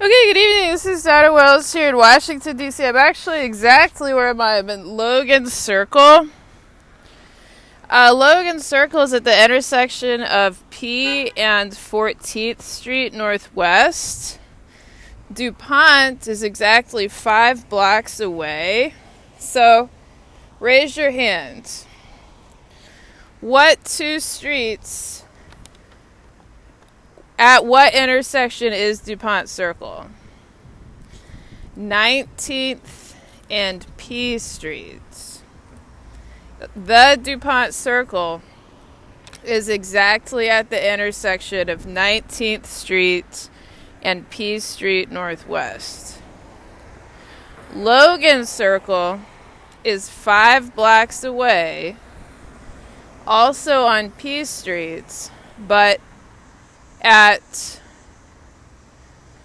Okay, good evening. This is Donna Wells here in Washington, D.C. I'm actually exactly where am I? I'm in Logan Circle. Uh, Logan Circle is at the intersection of P and 14th Street Northwest. DuPont is exactly five blocks away. So, raise your hand. What two streets at what intersection is DuPont Circle? 19th and P Streets. The DuPont Circle is exactly at the intersection of 19th Street and P Street Northwest. Logan Circle is five blocks away, also on P Streets, but at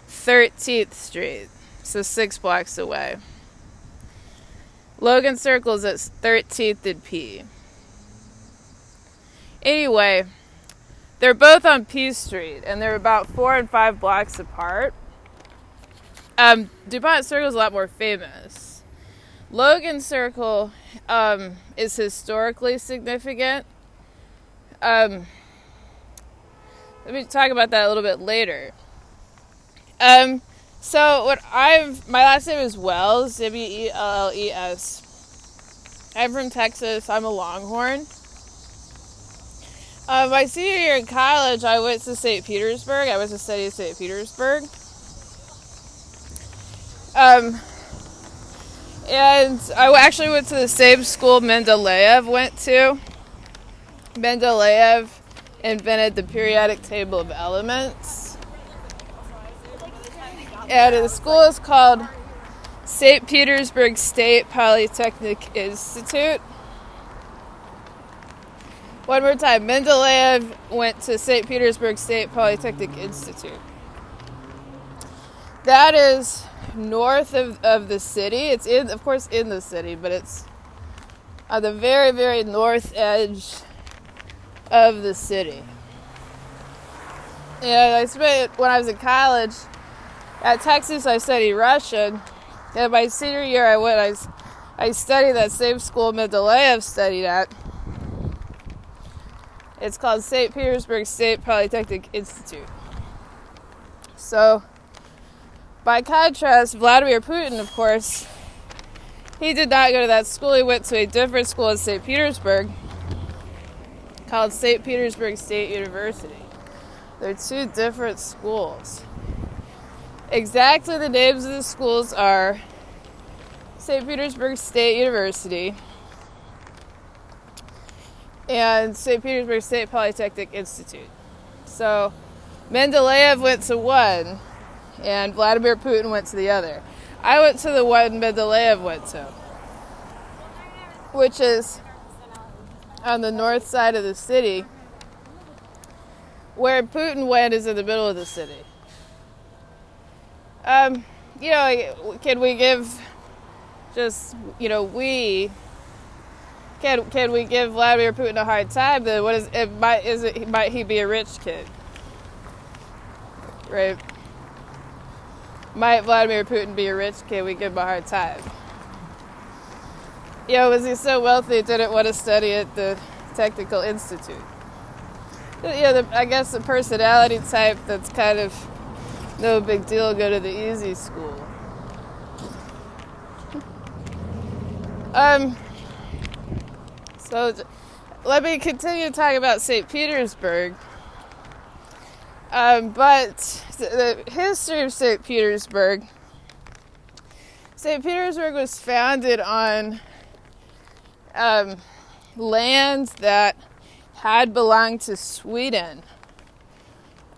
13th Street, so six blocks away. Logan Circle's at 13th and P. Anyway, they're both on P Street, and they're about four and five blocks apart. Um, DuPont Circle is a lot more famous. Logan Circle um, is historically significant. Um, let me talk about that a little bit later. Um, so what I've my last name is Wells, W E L L E S. I'm from Texas. I'm a Longhorn. Uh, my senior year in college, I went to St. Petersburg. I was a study at St. Petersburg. Um, and I actually went to the same school Mendeleev went to. Mendeleev invented the periodic table of elements. And the school is called St. Petersburg State Polytechnic Institute. One more time, Mendeleev went to St. Petersburg State Polytechnic Institute. That is north of, of the city. It's in, of course, in the city, but it's on the very, very north edge of the city. And I spent when I was in college at Texas. I studied Russian, and my senior year I went. I I studied that same school Mendeleev studied at. It's called St. Petersburg State Polytechnic Institute. So, by contrast, Vladimir Putin, of course, he did not go to that school. He went to a different school in St. Petersburg called St. Petersburg State University. They're two different schools. Exactly the names of the schools are St. Petersburg State University and St. Petersburg State Polytechnic Institute. So Mendeleev went to one and Vladimir Putin went to the other. I went to the one Mendeleev went to, which is on the north side of the city. Where Putin went is in the middle of the city. Um, you know, can we give just, you know, we can can we give Vladimir Putin a hard time? Then what is it? Might is it? Might he be a rich kid? Right? Might Vladimir Putin be a rich kid? We give him a hard time. Know, was he so wealthy he didn't want to study at the Technical Institute? Yeah, the, I guess the personality type that's kind of no big deal go to the easy school. Um. So let me continue talking about St. Petersburg. Um, but the history of St. Petersburg. St. Petersburg was founded on um, lands that had belonged to Sweden.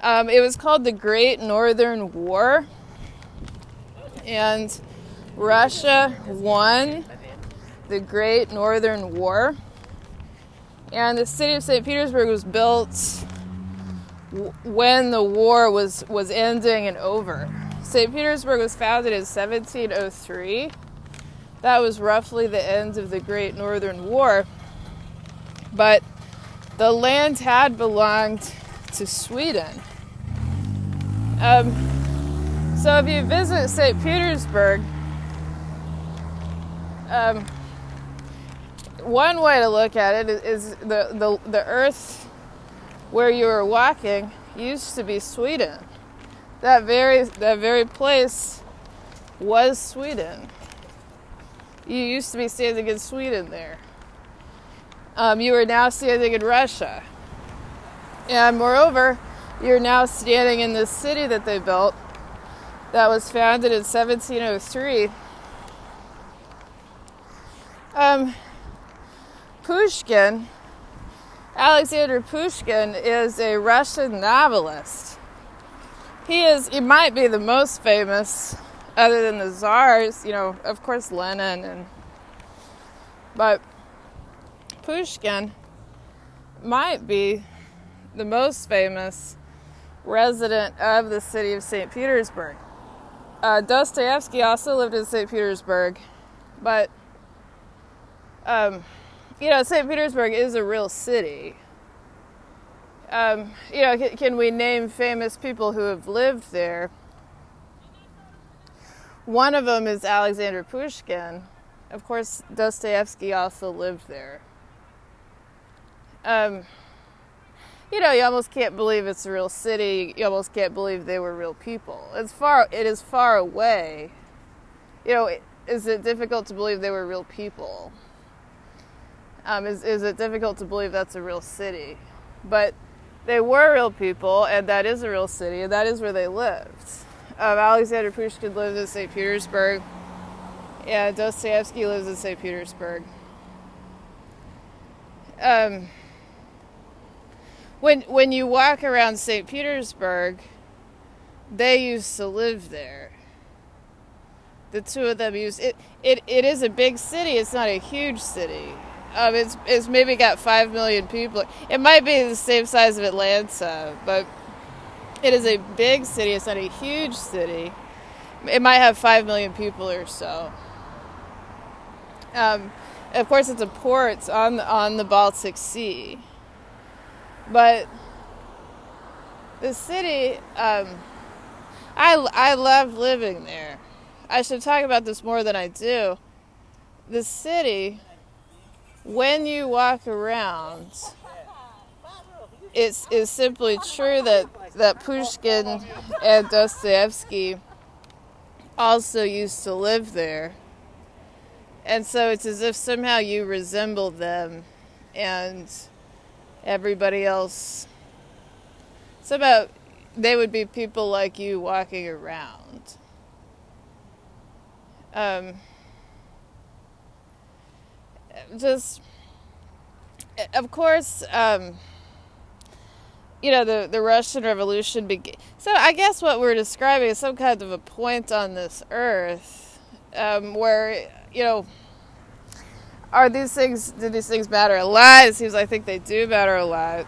Um, it was called the Great Northern War, and Russia won the Great Northern War. And the city of St. Petersburg was built when the war was, was ending and over. St. Petersburg was founded in 1703. That was roughly the end of the Great Northern War. But the land had belonged to Sweden. Um, So if you visit St. Petersburg, um, one way to look at it is the, the, the earth where you were walking used to be Sweden. That very, that very place was Sweden. You used to be standing in Sweden there. Um, you are now standing in Russia. And moreover, you're now standing in this city that they built that was founded in 1703. Um, Pushkin, Alexander Pushkin, is a Russian novelist. He is, he might be the most famous, other than the czars, you know, of course, Lenin, and, but Pushkin might be the most famous resident of the city of St. Petersburg. Uh, Dostoevsky also lived in St. Petersburg, but um, you know, St. Petersburg is a real city. Um, you know, can, can we name famous people who have lived there? One of them is Alexander Pushkin. Of course, Dostoevsky also lived there. Um, you know, you almost can't believe it's a real city. You almost can't believe they were real people. It's far. It is far away. You know, is it difficult to believe they were real people? Um, is is it difficult to believe that's a real city? But they were real people, and that is a real city, and that is where they lived. Um, Alexander Pushkin lives in St. Petersburg, and Dostoevsky lives in St. Petersburg. Um, when when you walk around St. Petersburg, they used to live there. The two of them used it. It it is a big city. It's not a huge city. Um, it's it's maybe got five million people. It might be the same size of Atlanta, but it is a big city. It's not a huge city. It might have five million people or so. Um, of course, it's a port on on the Baltic Sea. But the city, um, I, I love living there. I should talk about this more than I do. The city, when you walk around, it's, it's simply true that, that Pushkin and Dostoevsky also used to live there. And so it's as if somehow you resemble them and everybody else. About they would be people like you walking around. Um, just, of course, um, you know, the, the Russian Revolution began. So I guess what we're describing is some kind of a point on this earth um, where, you know, are these things do these things matter a lot? It seems I think they do matter a lot.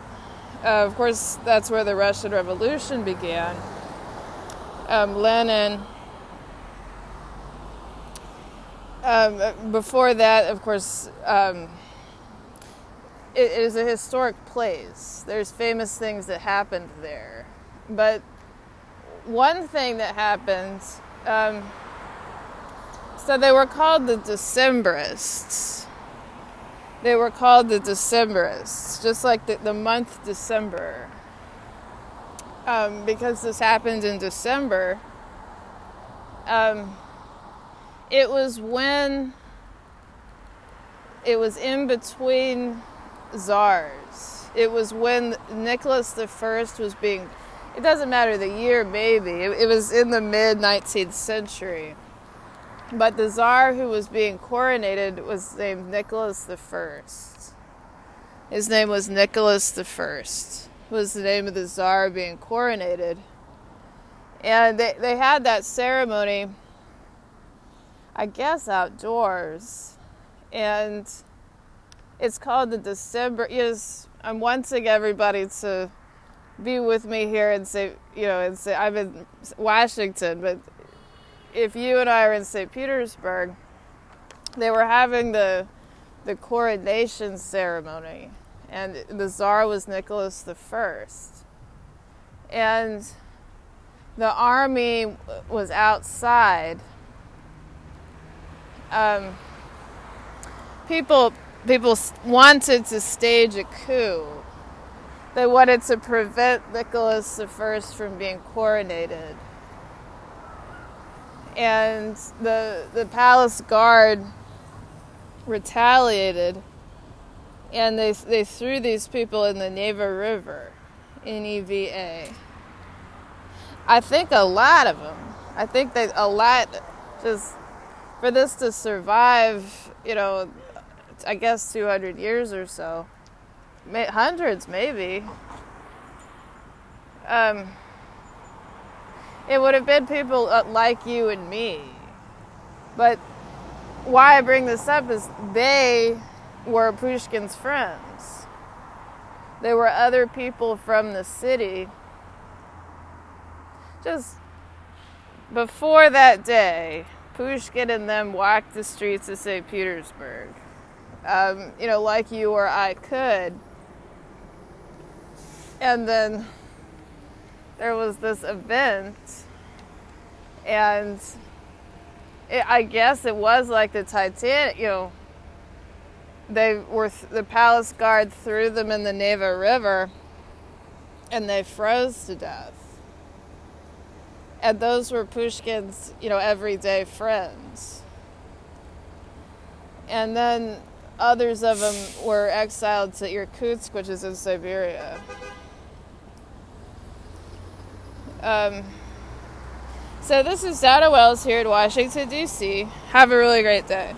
Uh, of course, that's where the Russian Revolution began. Um, Lenin. Um, before that, of course, um, it, is a historic place. There's famous things that happened there, but one thing that happened. Um, so they were called the Decembrists they were called the Decembrists, just like the, the month December. Um, because this happened in December, um, it was when it was in between czars. It was when Nicholas I was being, it doesn't matter the year, maybe, it, it was in the mid 19th century. But the czar who was being coronated was named Nicholas First. His name was Nicholas First. Was the name of the czar being coronated, and they they had that ceremony. I guess outdoors, and it's called the December. Yes, I'm wanting everybody to be with me here and say, you know, and say I'm in Washington, but if you and I are in St. Petersburg, they were having the the coronation ceremony, and the czar was Nicholas the First, and the army was outside. Um, people people wanted to stage a coup. They wanted to prevent Nicholas I from being coronated. And the the palace guard retaliated and they they threw these people in the Neva River in EVA. I think a lot of them. I think that a lot just for this to survive, you know, I guess 200 years or so, hundreds maybe. Um, it would have been people uh, like you and me. But why I bring this up is they were Pushkin's friends. There were other people from the city. Just before that day, Pushkin and them walked the streets of St. Petersburg. Um, you know, like you or I could. And then there was this event, and it, I guess it was like the Titanic, you know they were the palace guard threw them in the Neva River and they froze to death. And those were Pushkin's, you know, everyday friends. And then others of them were exiled to Irkutsk, which is in Siberia. Um, so this is Donna Wells here in Washington, D.C. Have a really great day.